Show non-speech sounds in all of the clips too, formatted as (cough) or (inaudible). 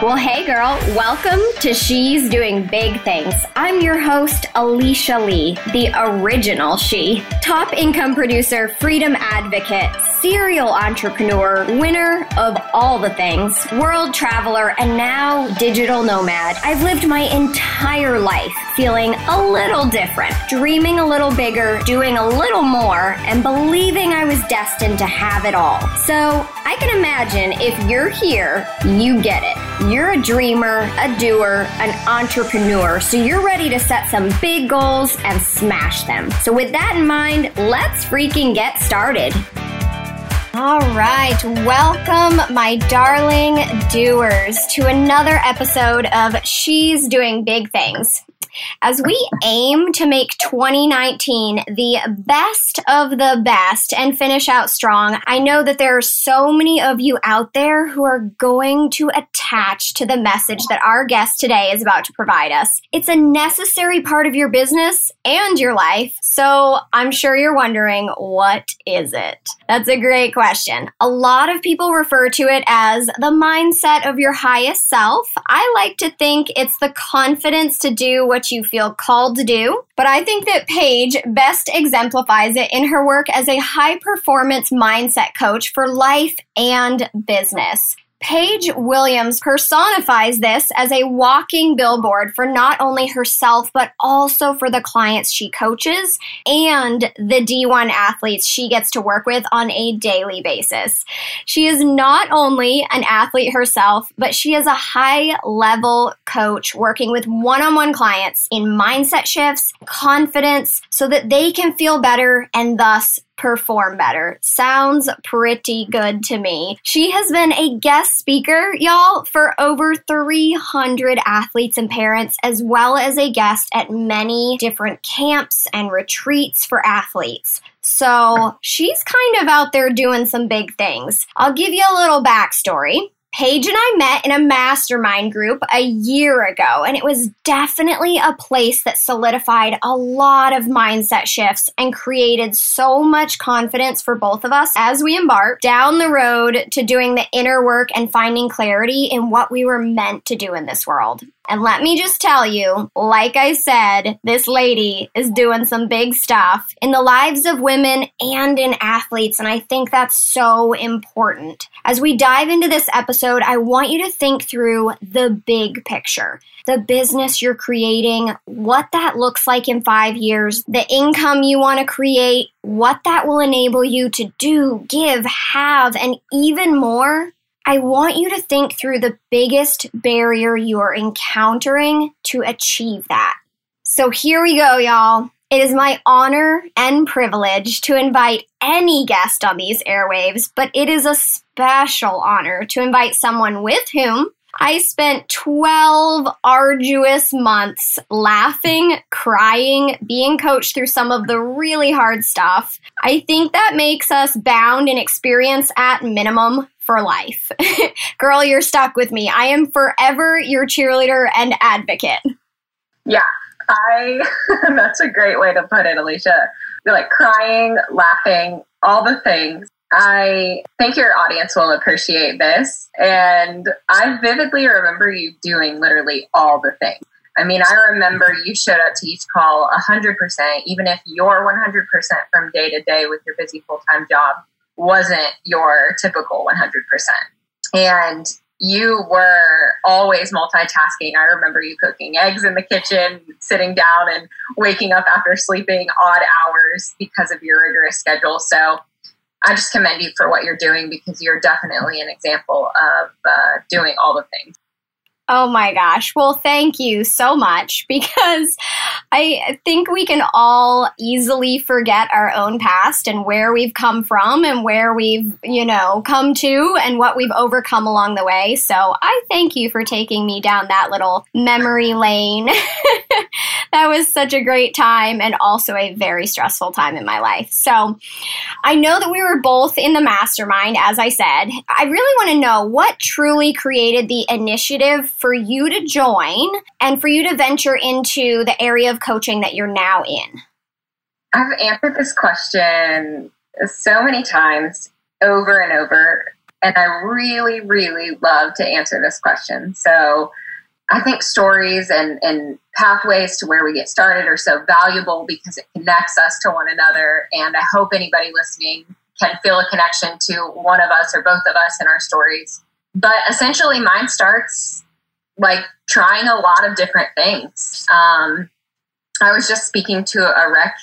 Well, hey girl, welcome to She's Doing Big Things. I'm your host, Alicia Lee, the original she. Top income producer, freedom advocate, serial entrepreneur, winner of all the things, world traveler, and now digital nomad. I've lived my entire life feeling a little different, dreaming a little bigger, doing a little more, and believing I was destined to have it all. So I can imagine if you're here, you get it. You're a dreamer, a doer, an entrepreneur, so you're ready to set some big goals and smash them. So, with that in mind, let's freaking get started. All right, welcome, my darling doers, to another episode of She's Doing Big Things. As we aim to make 2019 the best of the best and finish out strong, I know that there are so many of you out there who are going to attach to the message that our guest today is about to provide us. It's a necessary part of your business and your life, so I'm sure you're wondering what is it? That's a great question. A lot of people refer to it as the mindset of your highest self. I like to think it's the confidence to do what you feel called to do. But I think that Paige best exemplifies it in her work as a high performance mindset coach for life and business. Paige Williams personifies this as a walking billboard for not only herself, but also for the clients she coaches and the D1 athletes she gets to work with on a daily basis. She is not only an athlete herself, but she is a high level coach working with one on one clients in mindset shifts, confidence, so that they can feel better and thus perform better. Sounds pretty good to me. She has been a guest speaker, y'all, for over 300 athletes and parents, as well as a guest at many different camps and retreats for athletes. So she's kind of out there doing some big things. I'll give you a little backstory. Paige and I met in a mastermind group a year ago, and it was definitely a place that solidified a lot of mindset shifts and created so much confidence for both of us as we embarked down the road to doing the inner work and finding clarity in what we were meant to do in this world. And let me just tell you, like I said, this lady is doing some big stuff in the lives of women and in athletes, and I think that's so important. As we dive into this episode, I want you to think through the big picture the business you're creating, what that looks like in five years, the income you want to create, what that will enable you to do, give, have, and even more I want you to think through the biggest barrier you are encountering to achieve that. So here we go, y'all. It is my honor and privilege to invite any guest on these airwaves, but it is a special honor to invite someone with whom I spent 12 arduous months laughing, crying, being coached through some of the really hard stuff. I think that makes us bound in experience at minimum for life. (laughs) Girl, you're stuck with me. I am forever your cheerleader and advocate. Yeah, I (laughs) that's a great way to put it, Alicia. You're like crying, laughing, all the things. I think your audience will appreciate this. And I vividly remember you doing literally all the things. I mean, I remember you showed up to each call 100%, even if you're 100% from day to day with your busy full time job wasn't your typical 100%. And you were always multitasking. I remember you cooking eggs in the kitchen, sitting down and waking up after sleeping odd hours because of your rigorous schedule. So I just commend you for what you're doing because you're definitely an example of uh, doing all the things. Oh my gosh. Well, thank you so much (laughs) because I think we can all easily forget our own past and where we've come from and where we've, you know, come to and what we've overcome along the way. So I thank you for taking me down that little memory lane. (laughs) that was such a great time and also a very stressful time in my life. So I know that we were both in the mastermind, as I said. I really want to know what truly created the initiative for you to join and for you to venture into the area of coaching that you're now in? I've answered this question so many times over and over. And I really, really love to answer this question. So I think stories and, and pathways to where we get started are so valuable because it connects us to one another. And I hope anybody listening can feel a connection to one of us or both of us in our stories. But essentially, mine starts like trying a lot of different things. Um, I was just speaking to a rec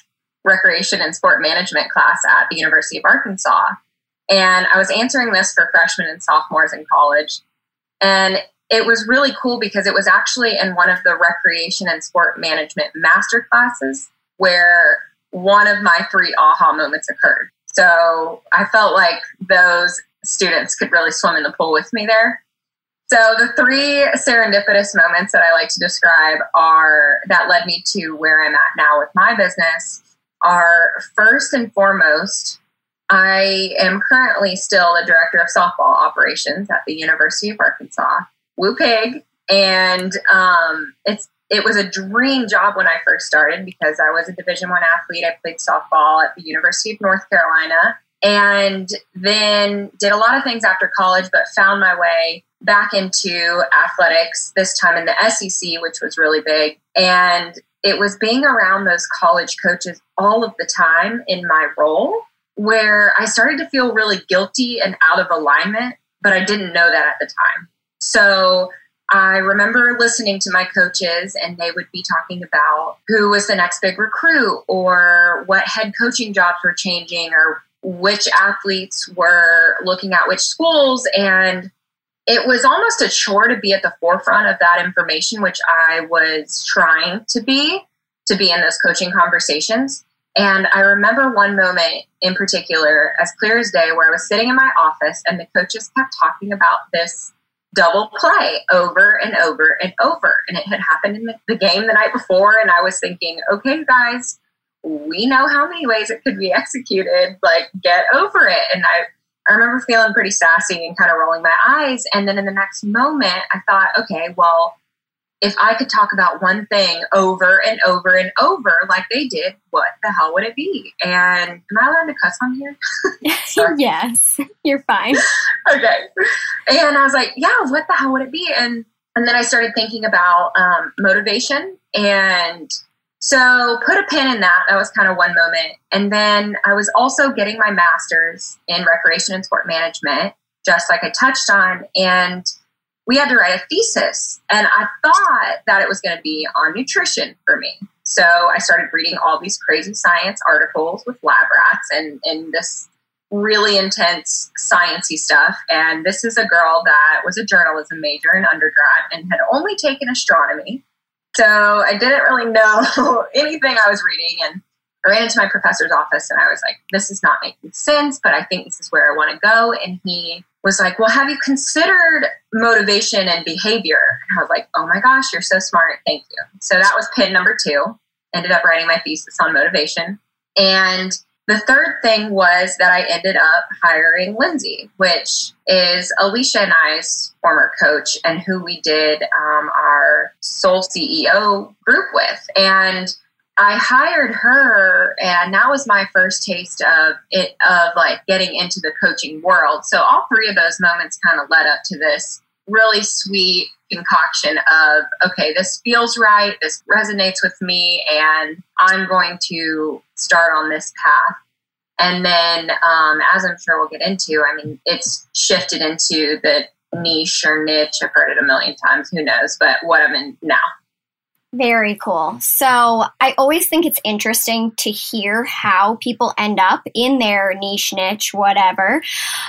recreation and sport management class at the University of Arkansas, and I was answering this for freshmen and sophomores in college. And it was really cool because it was actually in one of the recreation and sport management master classes where one of my three aha moments occurred. So I felt like those students could really swim in the pool with me there. So the three serendipitous moments that I like to describe are that led me to where I'm at now with my business are first and foremost, I am currently still the director of softball operations at the University of Arkansas. Woo. And um, it's it was a dream job when I first started because I was a Division One athlete. I played softball at the University of North Carolina, and then did a lot of things after college, but found my way back into athletics. This time in the SEC, which was really big, and it was being around those college coaches all of the time in my role where I started to feel really guilty and out of alignment, but I didn't know that at the time. So I remember listening to my coaches, and they would be talking about who was the next big recruit, or what head coaching jobs were changing, or which athletes were looking at which schools. And it was almost a chore to be at the forefront of that information, which I was trying to be, to be in those coaching conversations. And I remember one moment in particular, as clear as day, where I was sitting in my office and the coaches kept talking about this double play over and over and over. And it had happened in the game the night before. And I was thinking, okay, guys, we know how many ways it could be (laughs) executed. Like, get over it. And I, I remember feeling pretty sassy and kind of rolling my eyes. And then in the next moment, I thought, okay, well, if I could talk about one thing over and over and over like they did, what the hell would it be? And am I allowed to cuss on here? (laughs) yes, you're fine. (laughs) okay. And I was like, yeah, what the hell would it be? And and then I started thinking about um, motivation and so put a pin in that. That was kind of one moment. And then I was also getting my master's in recreation and sport management, just like I touched on. And we had to write a thesis. And I thought that it was going to be on nutrition for me. So I started reading all these crazy science articles with lab rats and, and this really intense sciencey stuff. And this is a girl that was a journalism major in undergrad and had only taken astronomy. So I didn't really know (laughs) anything I was reading. And I ran into my professor's office and I was like, this is not making sense, but I think this is where I want to go. And he was like, Well, have you considered motivation and behavior? And I was like, Oh my gosh, you're so smart. Thank you. So that was pin number two. Ended up writing my thesis on motivation. And the third thing was that I ended up hiring Lindsay, which is Alicia and I's former coach and who we did um, our Soul CEO group with. And I hired her, and that was my first taste of it of like getting into the coaching world. So all three of those moments kind of led up to this really sweet concoction of okay, this feels right, this resonates with me, and I'm going to start on this path. And then, um, as I'm sure we'll get into, I mean, it's shifted into the niche or niche. I've heard it a million times. Who knows? But what I'm in now. Very cool. So I always think it's interesting to hear how people end up in their niche, niche, whatever,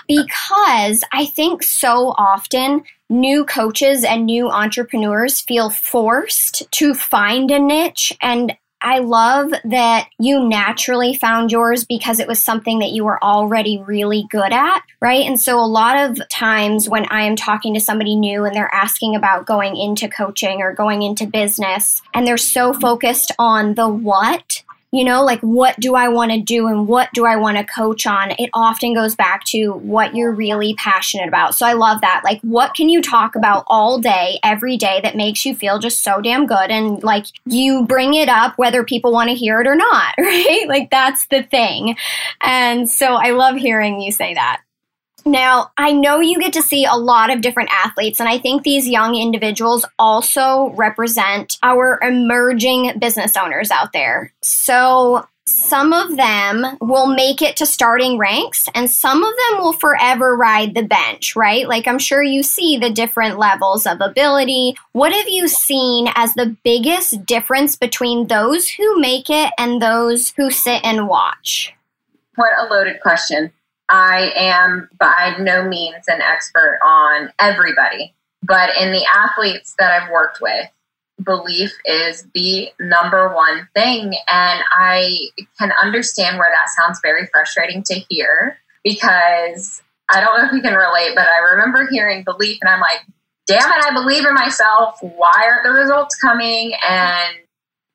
because I think so often new coaches and new entrepreneurs feel forced to find a niche and I love that you naturally found yours because it was something that you were already really good at, right? And so a lot of times when I am talking to somebody new and they're asking about going into coaching or going into business and they're so focused on the what you know, like what do I want to do and what do I want to coach on? It often goes back to what you're really passionate about. So I love that. Like, what can you talk about all day, every day that makes you feel just so damn good? And like, you bring it up whether people want to hear it or not, (laughs) right? Like, that's the thing. And so I love hearing you say that. Now, I know you get to see a lot of different athletes, and I think these young individuals also represent our emerging business owners out there. So, some of them will make it to starting ranks and some of them will forever ride the bench, right? Like I'm sure you see the different levels of ability. What have you seen as the biggest difference between those who make it and those who sit and watch? What a loaded question. I am by no means an expert on everybody, but in the athletes that I've worked with, belief is the number one thing. And I can understand where that sounds very frustrating to hear because I don't know if you can relate, but I remember hearing belief and I'm like, damn it, I believe in myself. Why aren't the results coming? And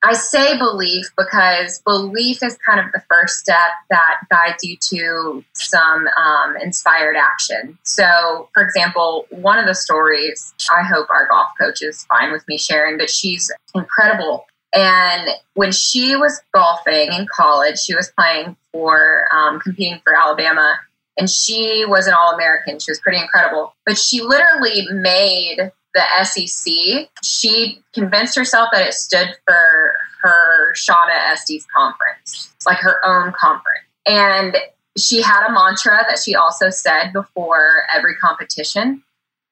I say belief because belief is kind of the first step that guides you to some um, inspired action. So, for example, one of the stories, I hope our golf coach is fine with me sharing, but she's incredible. And when she was golfing in college, she was playing for, um, competing for Alabama, and she was an All American. She was pretty incredible. But she literally made the SEC, she convinced herself that it stood for her at Estes conference, like her own conference. And she had a mantra that she also said before every competition.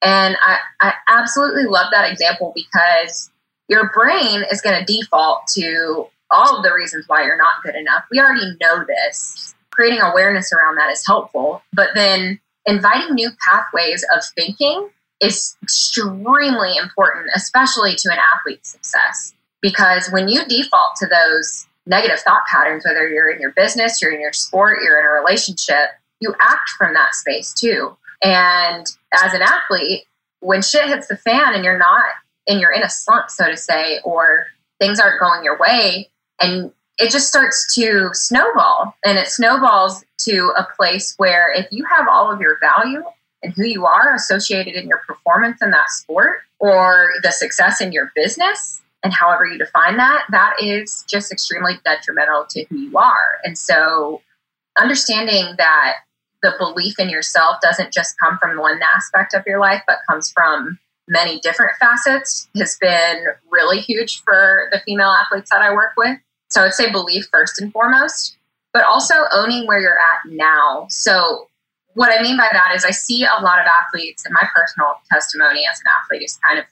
And I, I absolutely love that example because your brain is going to default to all of the reasons why you're not good enough. We already know this. Creating awareness around that is helpful, but then inviting new pathways of thinking is extremely important, especially to an athlete's success. Because when you default to those negative thought patterns, whether you're in your business, you're in your sport, you're in a relationship, you act from that space too. And as an athlete, when shit hits the fan and you're not, and you're in a slump, so to say, or things aren't going your way, and it just starts to snowball. And it snowballs to a place where if you have all of your value and who you are associated in your performance in that sport or the success in your business and however you define that, that is just extremely detrimental to who you are. And so understanding that the belief in yourself doesn't just come from one aspect of your life, but comes from many different facets has been really huge for the female athletes that I work with. So I would say belief first and foremost, but also owning where you're at now. So what I mean by that is I see a lot of athletes, and my personal testimony as an athlete is kind of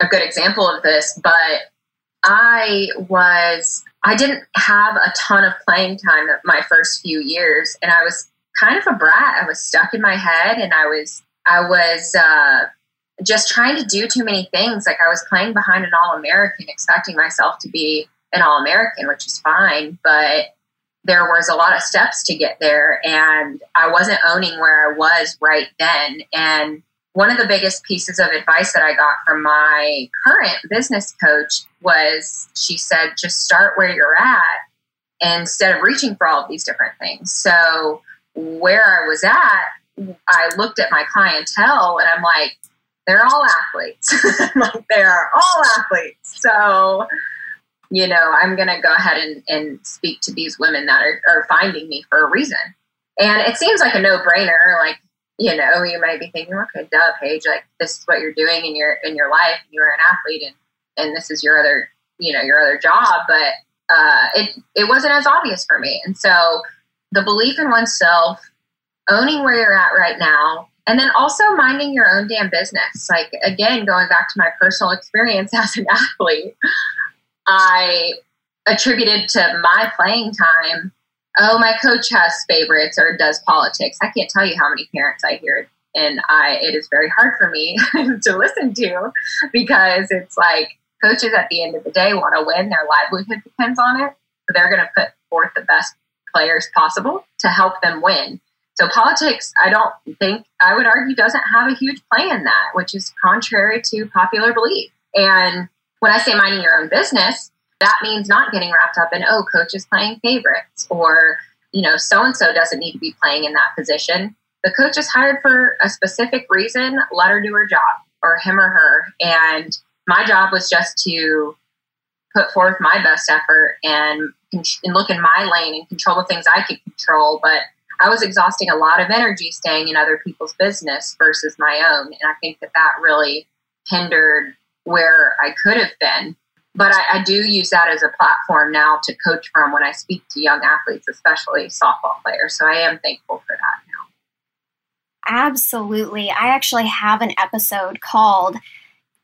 a good example of this, but I was, I didn't have a ton of playing time my first few years, and I was kind of a brat. I was stuck in my head, and I was, I was, uh, just trying to do too many things. Like I was playing behind an All American, expecting myself to be an All American, which is fine, but there was a lot of steps to get there and I wasn't owning where I was right then. And one of the biggest pieces of advice that I got from my current business coach was she said, just start where you're at instead of reaching for all of these different things. So, where I was at, I looked at my clientele and I'm like, they're all athletes. (laughs) like, they're all athletes. So, you know, I'm going to go ahead and, and speak to these women that are, are finding me for a reason. And it seems like a no brainer. Like, you know, you might be thinking, okay, duh, Paige, like this is what you're doing in your, in your life. You're an athlete and, and this is your other, you know, your other job. But, uh, it, it wasn't as obvious for me. And so the belief in oneself, owning where you're at right now, and then also minding your own damn business. Like, again, going back to my personal (laughs) experience as an athlete, I attributed to my playing time, oh, my coach has favorites or does politics. I can't tell you how many parents I hear and I it is very hard for me (laughs) to listen to because it's like coaches at the end of the day want to win, their livelihood depends on it. So they're going to put forth the best players possible to help them win. So politics, I don't think I would argue doesn't have a huge play in that, which is contrary to popular belief. And when I say minding your own business, that means not getting wrapped up in, oh, coach is playing favorites or, you know, so and so doesn't need to be playing in that position. The coach is hired for a specific reason, let her do her job or him or her. And my job was just to put forth my best effort and, and look in my lane and control the things I could control. But I was exhausting a lot of energy staying in other people's business versus my own. And I think that that really hindered where I could have been. But I, I, do use that as a platform now to coach from when I speak to young athletes, especially softball players. So I am thankful for that now. Absolutely. I actually have an episode called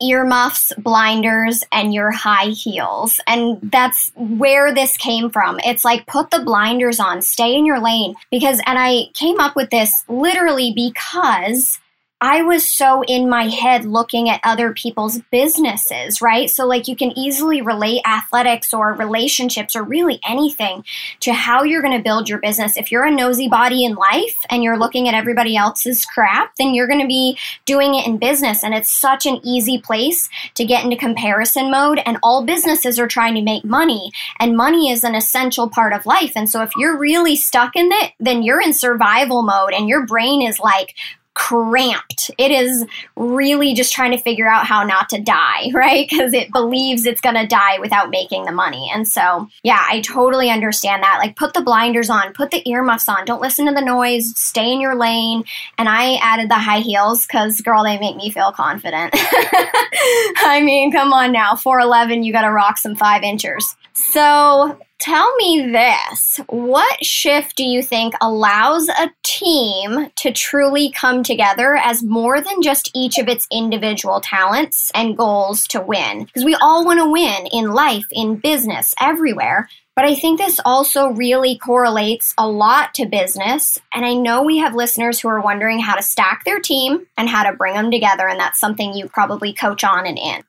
earmuffs, blinders, and your high heels. And that's where this came from. It's like put the blinders on, stay in your lane. Because, and I came up with this literally because I was so in my head looking at other people's businesses, right? So, like, you can easily relate athletics or relationships or really anything to how you're going to build your business. If you're a nosy body in life and you're looking at everybody else's crap, then you're going to be doing it in business. And it's such an easy place to get into comparison mode. And all businesses are trying to make money, and money is an essential part of life. And so, if you're really stuck in it, then you're in survival mode and your brain is like, cramped. It is really just trying to figure out how not to die, (laughs) right? Because it believes it's going to die without making the money. And so, yeah, I totally understand that. Like, put the blinders on, put the earmuffs on, don't listen to the noise, stay in your lane. And I added the high heels because, girl, they make me feel confident. (laughs) I mean, come on now, 4'11, you got to rock some five inchers. So, Tell me this. What shift do you think allows a team to truly come together as more than just each of its individual talents and goals to win? Because we all want to win in life, in business, everywhere. But I think this also really correlates a lot to business. And I know we have listeners who are wondering how to stack their team and how to bring them together. And that's something you probably coach on and in.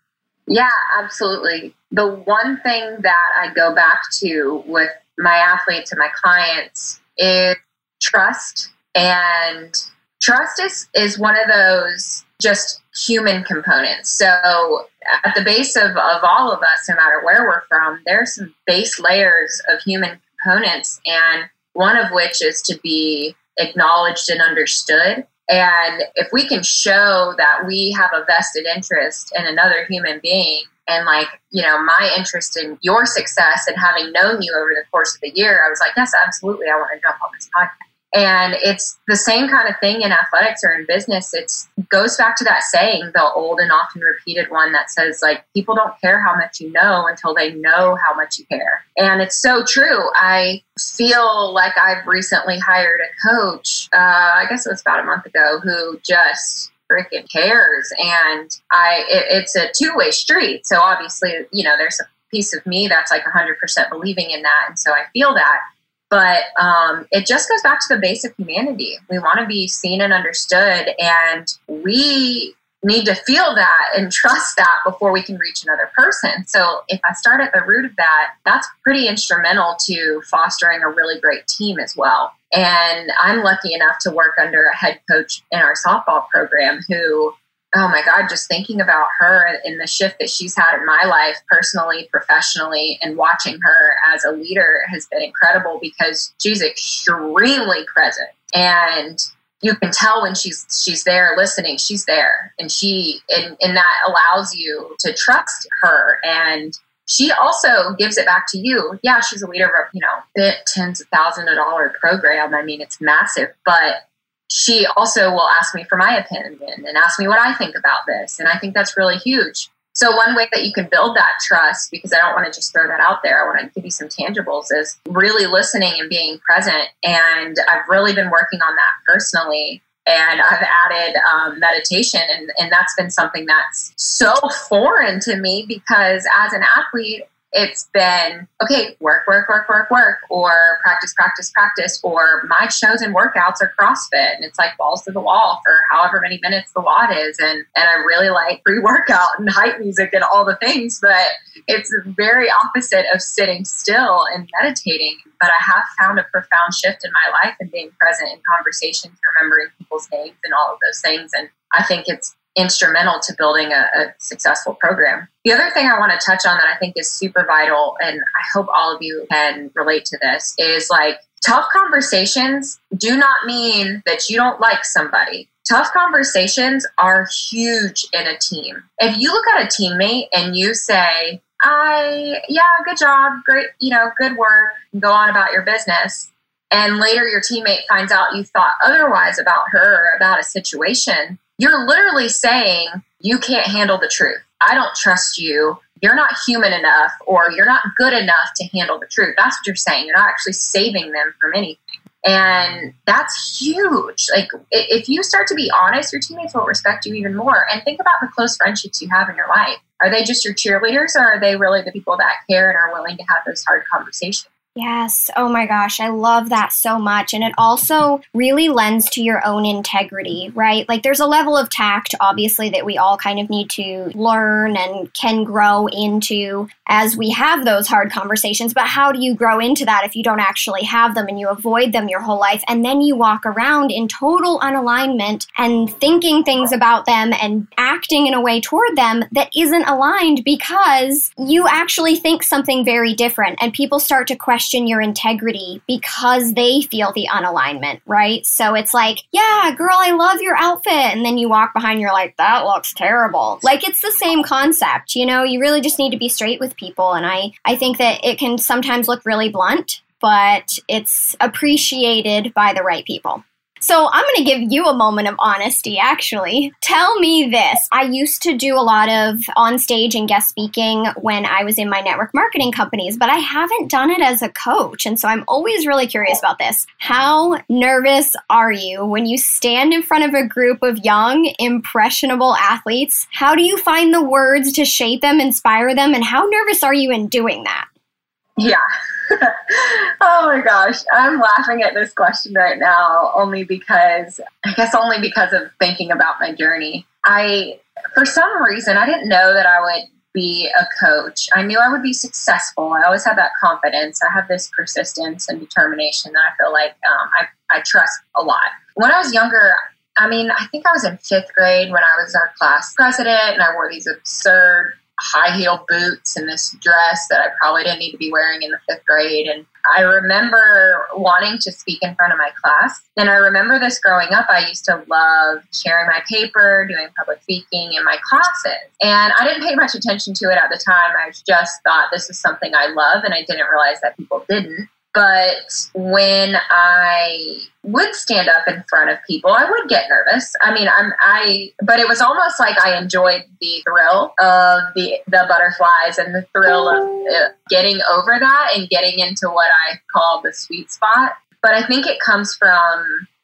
Yeah, absolutely. The one thing that I go back to with my athletes and my clients is trust. And trust is, is one of those just human components. So, at the base of, of all of us, no matter where we're from, there's some base layers of human components, and one of which is to be acknowledged and understood. And if we can show that we have a vested interest in another human being, and like, you know, my interest in your success and having known you over the course of the year, I was like, yes, absolutely, I want to jump on this podcast. And it's the same kind of thing in athletics or in business. It goes back to that saying, the old and often repeated one that says, like, people don't care how much you know until they know how much you care. And it's so true. I feel like I've recently hired a coach, uh, I guess it was about a month ago, who just freaking cares. And I, it, it's a two way street. So obviously, you know, there's a piece of me that's like 100% believing in that. And so I feel that. But um, it just goes back to the basic humanity. We want to be seen and understood, and we need to feel that and (laughs) trust that before we can reach another person. So if I start at the root of that, that's pretty instrumental to fostering a really great team as well. And I'm lucky enough to work under a head coach in our softball program who oh my God, just thinking about her and the shift that she's had in my life, personally, professionally, and watching her as a leader has been incredible because she's extremely present. And you can tell when she's she's there listening she's there. And she and, and that allows you to trust her. And she also gives it back to you. Yeah she's a leader of you know bit tens of thousands of dollar program. I mean it's massive but she also will ask me for my opinion and ask me what I think about this. And I think that's really huge. So, one way that you can build that trust, because I don't want to just throw that out there, I want to give you some tangibles, is really listening and being present. And I've really been working on that personally. And I've added um, meditation, and, and that's been something that's so foreign to me because as an athlete, it's been okay work work work work work or practice practice practice or my shows and workouts are crossfit and it's like balls to the wall for however many minutes the WOD is and and i really like pre-workout and hype music and all the things but it's very opposite of sitting still and meditating but i have found a profound shift in my life and being present in conversations remembering people's names and all of those things and i think it's instrumental to building a, a, successful program. The other thing I want to touch on that I think is super vital, and I hope all of you can relate to this, is like tough conversations do not mean that you don't like somebody. Tough conversations are huge in a team. If you look at a teammate and you say, I, yeah, good job, great, you know, good work, go on about your business, and later your teammate finds out you thought otherwise about her or about a situation, you're literally saying, You can't handle the truth. I don't trust you. You're not human enough, or you're not good enough to handle the truth. That's what you're saying. You're not actually saving them from anything. And that's huge. Like, if you start to be honest, your teammates will respect you even more. And think about the close friendships you have in your life. Are they just your cheerleaders, or are they really the people that care and are willing to have those hard conversations? Yes. Oh my gosh. I love that so much. And it also really lends to your own integrity, right? Like there's a level of tact, obviously, that we all kind of need to learn and can grow into as we have those hard conversations. But how do you grow into that if you don't actually have them and you avoid them your whole life? And then you walk around in total unalignment and thinking things about them and acting in a way toward them that isn't aligned because you actually think something very different. And people start to question question your integrity because they feel the unalignment, right? So it's like, yeah, girl, I love your outfit. And then you walk behind, you're like, that looks terrible. Like it's the same concept, you know, you really just need to be straight with people. And I, I think that it can sometimes look really blunt, but it's appreciated by the right people. So I'm going to give you a moment of honesty, actually. Tell me this. I used to do a lot of on stage and guest speaking when I was in my network marketing companies, but I haven't done it as a coach. And so I'm always really curious about this. How nervous are you when you stand in front of a group of young, impressionable athletes? How do you find the words to shape them, inspire them, and how nervous are you in doing that? Yeah. (laughs) oh my gosh, I'm laughing at this question right now only because I guess only because of thinking about my journey. I for some reason I didn't know that I would be a coach. I knew I would be successful. I always had that confidence. I have this persistence and determination that I feel like um, I, I trust a lot. When I was younger, I mean, I think I was in fifth grade when I was our class president and I wore these absurd high heel boots and this dress that I probably didn't need to be wearing in the fifth grade. And I remember wanting to speak in front of my class. And I remember this growing up. I used to love sharing my paper, doing public speaking in my classes. And I didn't pay much attention to it at the time. I just thought this is something I love. And I didn't realize that people didn't. But when I would stand up in front of people, I would get nervous. I mean, I'm I, but it was almost like I enjoyed the thrill of the the butterflies and the thrill of getting over that and getting into what I call the sweet spot. But I think it comes from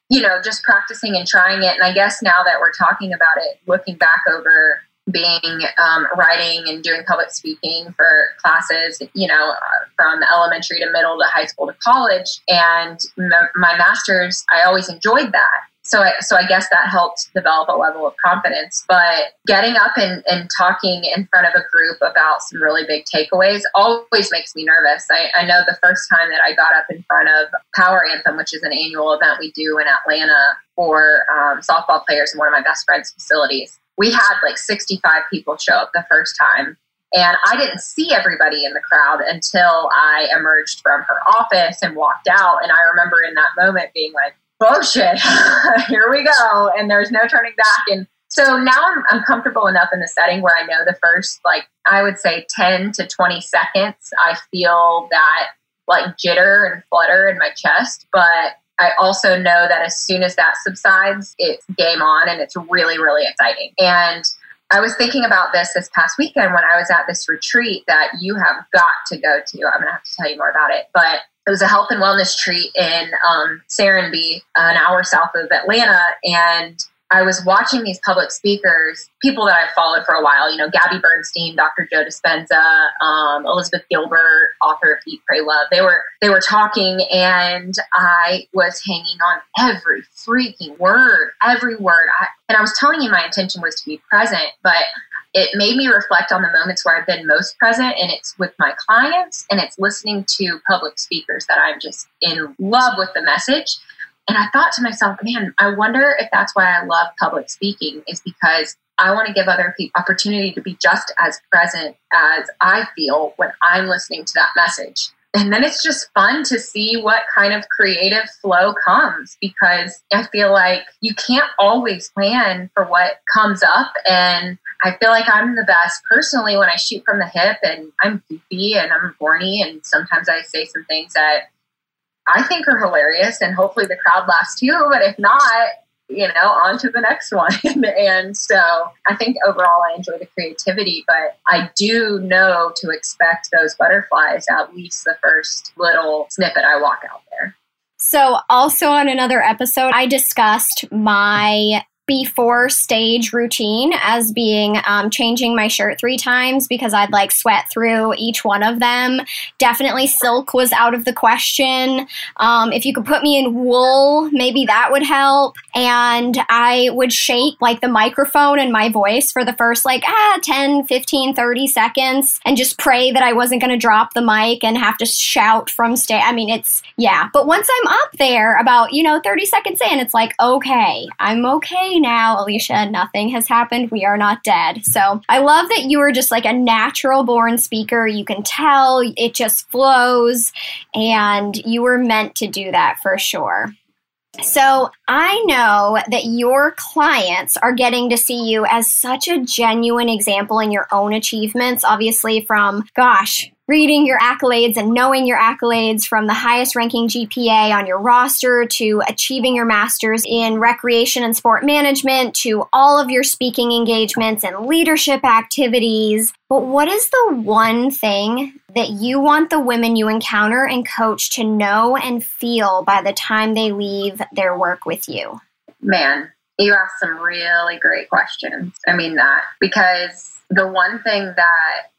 you know just practicing and trying it. And I guess now that we're talking about it, looking back over being um, writing and doing public speaking for classes, you know, from elementary to middle to high school to college. And m- my master's, I always enjoyed that. So I, so I guess that helped develop a level of confidence. But getting up and, and talking in front of a group about some really big takeaways always makes me nervous. I, I know the first time that I got up in front of Power Anthem, which is an annual event we do in Atlanta for um, softball players in one of my best friend's facilities we had like 65 people show up the first time. And I didn't see everybody in the crowd until I emerged from her office and walked out. And I remember in that moment being like, oh shit, (laughs) here we go. And there's no turning back. And so now I'm, I'm comfortable enough in the setting where I know the first, like, I would say 10 to 20 seconds, I feel that like jitter and flutter in my chest. But I also know that as soon as that subsides, it's game on and it's really, really exciting. And I was thinking about this this past weekend when I was at this retreat that you have got to go to. I'm going to have to tell you more about it. But it was a health and wellness treat in um, Serenbe, an hour south of Atlanta. And I was watching these public speakers, people that I've followed for a while, you know, Gabby Bernstein, Dr. Joe Dispenza, um, Elizabeth Gilbert, author of Eat, Pray, Love. They were they were talking, and I was hanging on every freaking word, every word. I, and I was telling you my intention was to be present, but it made me reflect on the moments where I've been most present, and it's with my clients, and it's listening to public speakers that I'm just in love with the message and I thought to myself, man, I wonder if that's why I love public speaking, is because I want to give other people opportunity to be just as present as I feel when I'm listening to that message. And then it's just fun to see what kind of creative flow comes because I feel like you can't always plan for what comes up. And I feel like I'm the best personally when I shoot from the hip and I'm goofy and I'm horny. And sometimes I say some things that I think are hilarious, and hopefully the crowd laughs too. But if not, you know, on to the next one. (laughs) and so I think overall I enjoy the creativity, but I do know to expect those butterflies at least the first little snippet I walk out there. So, also on another episode, I discussed my before stage routine as being um, changing my shirt three times because I'd like sweat through each one of them. Definitely silk was out of the question. Um, if you could put me in wool, maybe that would help. And I would shake like the microphone and my voice for the first like ah 10, 15, 30 seconds and just pray that I wasn't going to drop the mic and have to shout from stage. I mean, it's yeah. But once I'm up there about, you know, 30 seconds in, it's like, okay, I'm okay now, Alicia, nothing has happened. We are not dead. So I love that you are just like a natural born speaker. You can tell it just flows, and you were meant to do that for sure. So I know that your clients are getting to see you as such a genuine example in your own achievements, obviously, from gosh, reading your accolades and knowing your accolades from the highest ranking GPA on your roster to achieving your master's in recreation and sport management to all of your speaking engagements and leadership activities. But what is the one thing that you want the women you encounter and coach to know and feel by the time they leave their work with you? Man, you asked some really great questions. I mean that because the one thing that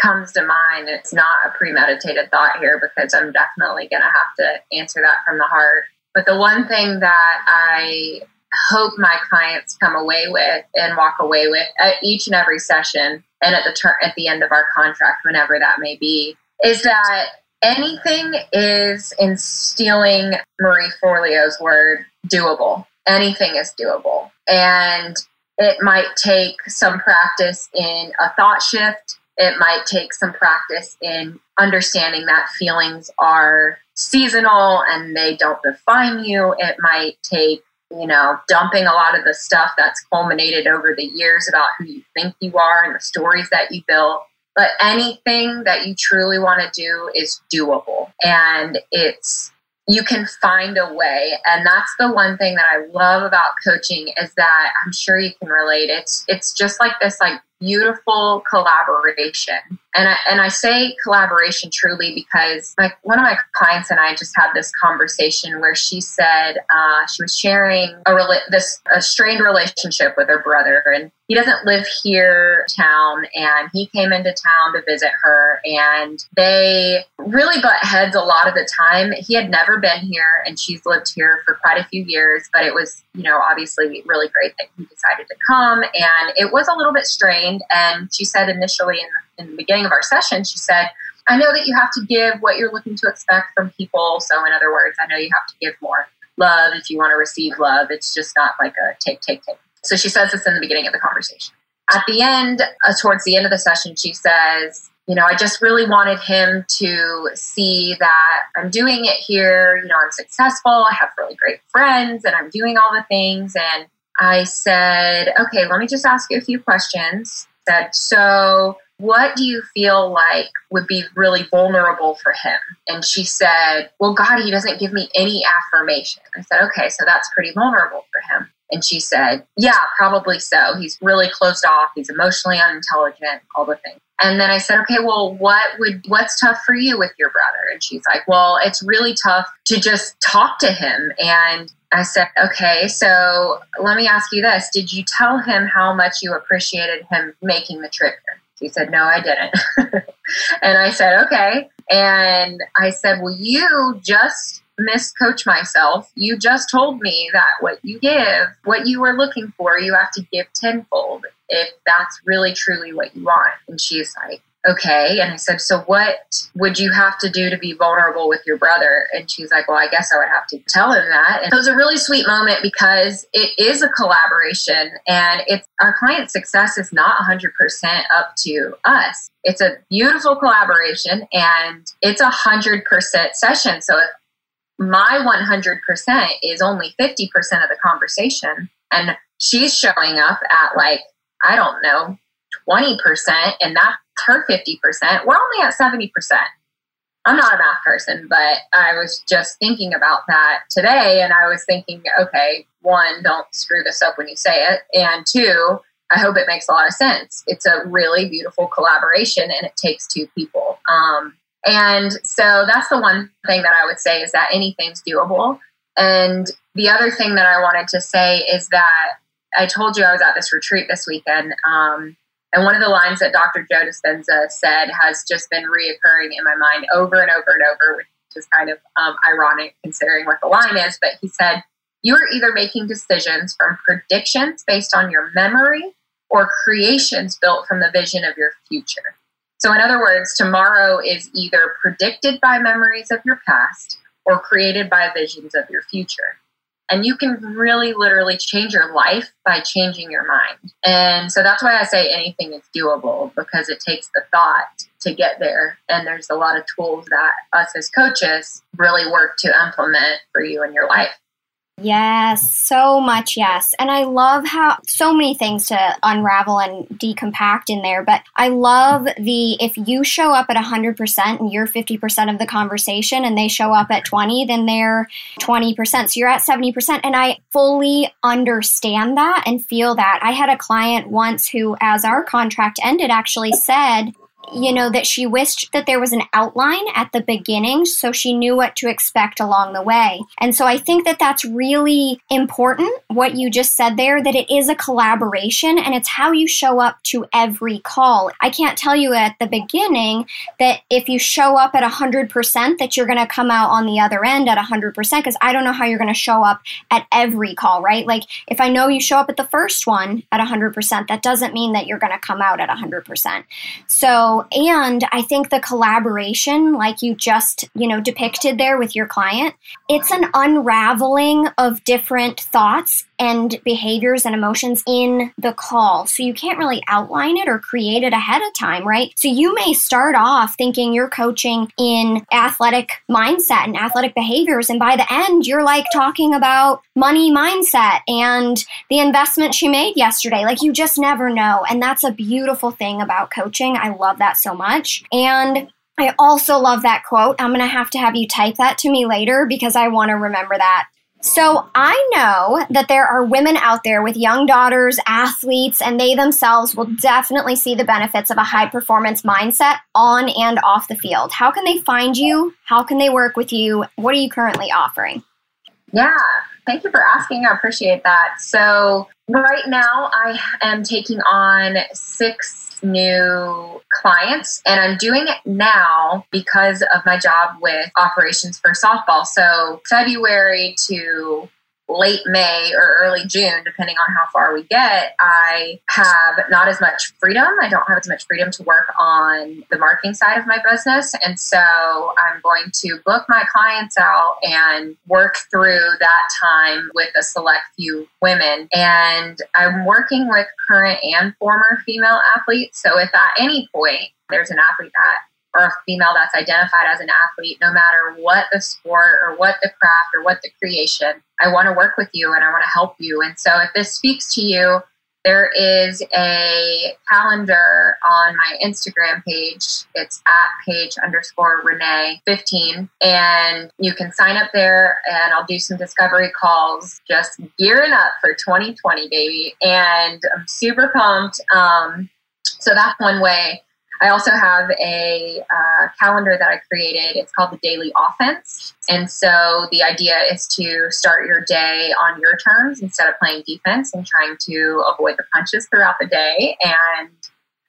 comes to mind. It's not a premeditated thought here because I'm definitely going to have to answer that from the heart. But the one thing that I hope my clients come away with and walk away with at each and every session and at the ter- at the end of our contract whenever that may be is that anything is in stealing Marie Forleo's word doable anything is doable and it might take some practice in a thought shift it might take some practice in understanding that feelings are seasonal and they don't define you. It might take, you know, dumping a lot of the stuff that's culminated over the years about who you think you are and the stories that you built. But anything that you truly want to do is doable. And it's, you can find a way. And that's the one thing that I love about coaching is that I'm sure you can relate. It's, it's just like this, like beautiful collaboration. And I, and I say collaboration truly because like one of my clients and I just had this conversation where she said uh, she was sharing a rela- this a strained relationship with her brother. And he doesn't live here town and he came into town to visit her and they really butt heads a lot of the time. He had never been here and she's lived here for quite a few years but it was you know obviously really great that he decided to come. And it was a little bit strained and she said initially in, in the beginning of our session she said i know that you have to give what you're looking to expect from people so in other words i know you have to give more love if you want to receive love it's just not like a take take take so she says this in the beginning of the conversation. At the end, uh, towards the end of the session, she says, you know, I just really wanted him to see that I'm doing it here. You know, I'm successful. I have really great friends and I'm doing all the things. And I said, okay, let me just ask you a few questions. Said, so what do you feel like would be really vulnerable for him? And she said, well, God, he doesn't give me any affirmation. I said, okay, so that's pretty vulnerable for him. And she said, Yeah, probably so. He's really closed off. He's emotionally unintelligent, all the things. And then I said, okay, well, what would, what's tough for you with your brother? And she's like, well, it's really tough to just talk to him. And I said, okay, so let me ask you this. Did you tell him how much you appreciated him making the trip here? She said, no, I didn't. (laughs) and I said, okay. And I said, well, you just miscoach myself. You just told me that what you give, what you are looking for, you have to give tenfold if that's really truly what you want. And she's like, okay. And I said, so what would you have to do to be vulnerable with your brother? And she's like, well, I guess I would have to tell him that. And it was a really sweet moment because it is a collaboration and it's our client success is not 100% up to us. It's a beautiful collaboration and it's a 100% session. So if my 100% is only 50% of the conversation. And she's showing up at like, I don't know, 20%, and that's her 50%. We're only at 70%. I'm not a math person, but I was just thinking about that today. And I was thinking, okay, one, don't screw this up when you say it. And two, I hope it makes a lot of sense. It's a really beautiful collaboration and it takes two people. Um, and so that's the one thing that I would say is that anything's doable. And the other thing that I wanted to say is that I told you I was at this retreat this weekend. Um, and one of the lines that Dr. Joe Dispenza said has just been reoccurring in my mind over and over and over, which is kind of um, ironic considering what the line is. But he said, You are either making decisions from predictions based on your memory or creations built from the vision of your future. So, in other words, tomorrow is either predicted by memories of your past or created by visions of your future. And you can really literally change your life by changing your mind. And so that's why I say anything is doable because it takes the thought to get there. And there's a lot of tools that us as coaches really work to implement for you in your life. Yes, so much yes. And I love how so many things to unravel and decompact in there, but I love the if you show up at 100% and you're 50% of the conversation and they show up at 20, then they're 20%. So you're at 70% and I fully understand that and feel that. I had a client once who as our contract ended actually said, you know, that she wished that there was an outline at the beginning so she knew what to expect along the way. And so I think that that's really important, what you just said there, that it is a collaboration and it's how you show up to every call. I can't tell you at the beginning that if you show up at 100%, that you're going to come out on the other end at 100% because I don't know how you're going to show up at every call, right? Like if I know you show up at the first one at 100%, that doesn't mean that you're going to come out at 100%. So, and I think the collaboration, like you just, you know, depicted there with your client, it's an unraveling of different thoughts and behaviors and emotions in the call. So you can't really outline it or create it ahead of time, right? So you may start off thinking you're coaching in athletic mindset and athletic behaviors. And by the end, you're like talking about money mindset and the investment she made yesterday. Like you just never know. And that's a beautiful thing about coaching. I love that so much. And I also love that quote. I'm going to have to have you type that to me later because I want to remember that so I know that there are women out there with young daughters, athletes, and they themselves will definitely see the benefits of a high performance mindset on and off the field. How can they find you? How can they work with you? What are you currently offering? Yeah, thank you for asking. I appreciate that. So, right now, I am taking on six new clients and I'm doing it now because of my job with operations for softball. So February to late May or early June, depending on how far we get, I have not as much freedom. I don't have as much freedom to work on the marketing side of my business. And so I'm going to book my clients out and work through that time with a select few women. And I'm working with current and former female athletes. So if at any point there's an athlete that or a female that's identified as an athlete, no matter what the sport or what the craft or what the creation, I want to work with you and I want to help you. And so if this speaks to you, there is a calendar on my Instagram Paige. It's at page underscore Renee 15. And you can sign up there and I'll do some discovery calls, just gearing up for 2020, baby. And I'm super pumped. Um, so that's one way I also have a uh, calendar that I created. It's called the Daily Offense. And so the idea is to start your day on your terms instead of playing defense and trying to avoid the punches throughout the day. And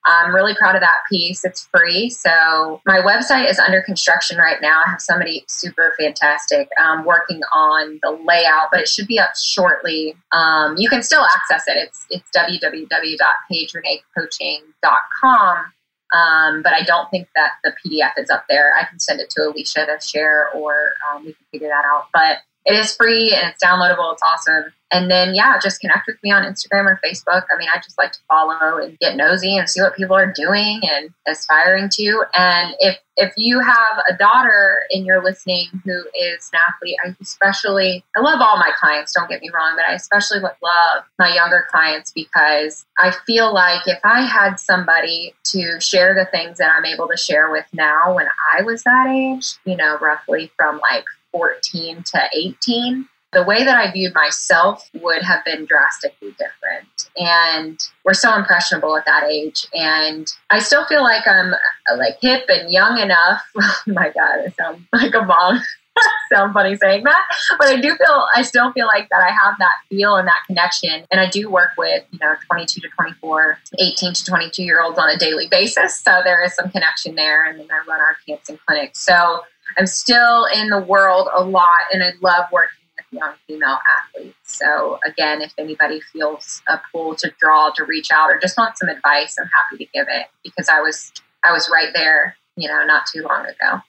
I'm really proud of that piece. It's free. So my website is under construction right now. I have somebody super fantastic um, working on the layout, but it should be up shortly. Um, you can still access it. It's it's www.paigereneecoaching.com. Um, but I don't think that the PDF is up there. I can send it to Alicia to share, or um, we can figure that out. But it is free and it's downloadable. It's awesome. And then, yeah, just connect with me on Instagram or Facebook. I mean, I just like to follow and get nosy and see what people are doing and aspiring to. And if if you have a daughter and you're listening who is an athlete, I especially I love all my clients. Don't get me wrong, but I especially love my younger clients because I feel like if I had somebody to share the things that I'm able to share with now when I was that age, you know, roughly from like 14 to 18 the way that I viewed myself would have been drastically different. And we're so impressionable at that age. And I still feel like I'm like hip and young enough. (laughs) Oh my God, I sound like a mom. (laughs) sound funny saying that, but I do feel I still feel like that I have that feel and that connection. And I do work with you know 22 to 24, 18 to 22 year olds on a daily basis, so there is some connection there. And then I run our camps and clinics, so I'm still in the world a lot, and I love working with young female athletes. So again, if anybody feels a pull to draw to reach out or just want some advice, I'm happy to give it because I was I was right there, you know, not too long ago.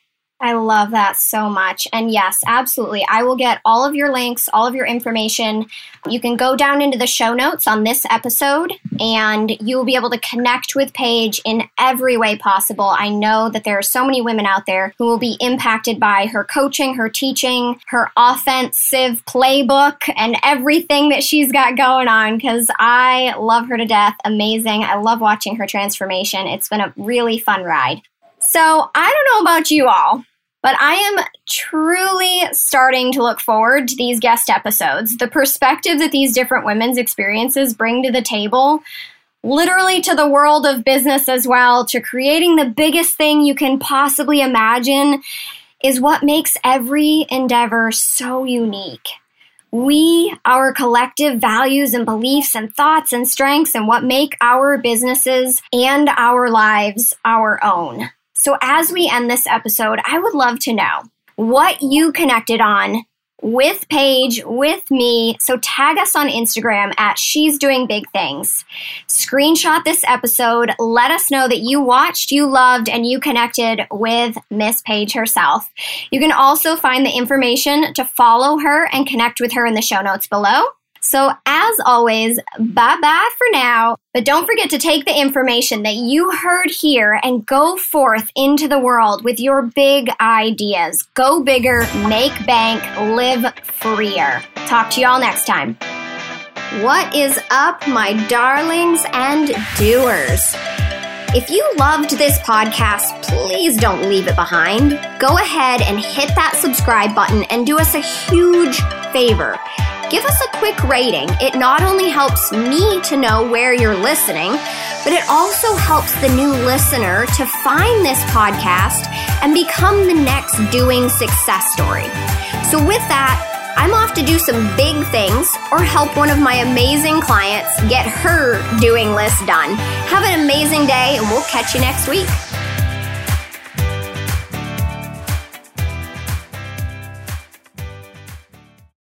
I love that so much. And yes, absolutely. I will get all of your links, all of your information. You can go down into the show notes on this episode and you will be able to connect with Paige in every way possible. I know that there are so many women out there who will be impacted by her coaching, her teaching, her offensive playbook, and everything that she's got going on because I love her to death. Amazing. I love watching her transformation. It's been a really fun ride. So, I don't know about you all, but I am truly starting to look forward to these guest episodes. The perspective that these different women's experiences bring to the table, literally to the world of business as well, to creating the biggest thing you can possibly imagine, is what makes every endeavor so unique. We, our collective values and beliefs and thoughts and strengths, and what make our businesses and our lives our own. So, as we end this episode, I would love to know what you connected on with Paige, with me. So tag us on Instagram at She's Doing Big Things. Screenshot this episode. Let us know that you watched, you loved, and you connected with Miss Paige herself. You can also find the information to follow her and connect with her in the show notes below. So, as always, bye bye for now. But don't forget to take the information that you heard here and go forth into the world with your big ideas. Go bigger, make bank, live freer. Talk to y'all next time. What is up, my darlings and doers? If you loved this podcast, please don't leave it behind. Go ahead and hit that subscribe button and do us a huge favor give us a quick rating. It not only helps me to know where you're listening, but it also helps the new listener to find this podcast and become the next doing success story. So, with that, I'm off to do some big things or help one of my amazing clients get her doing list done. Have an amazing day, and we'll catch you next week.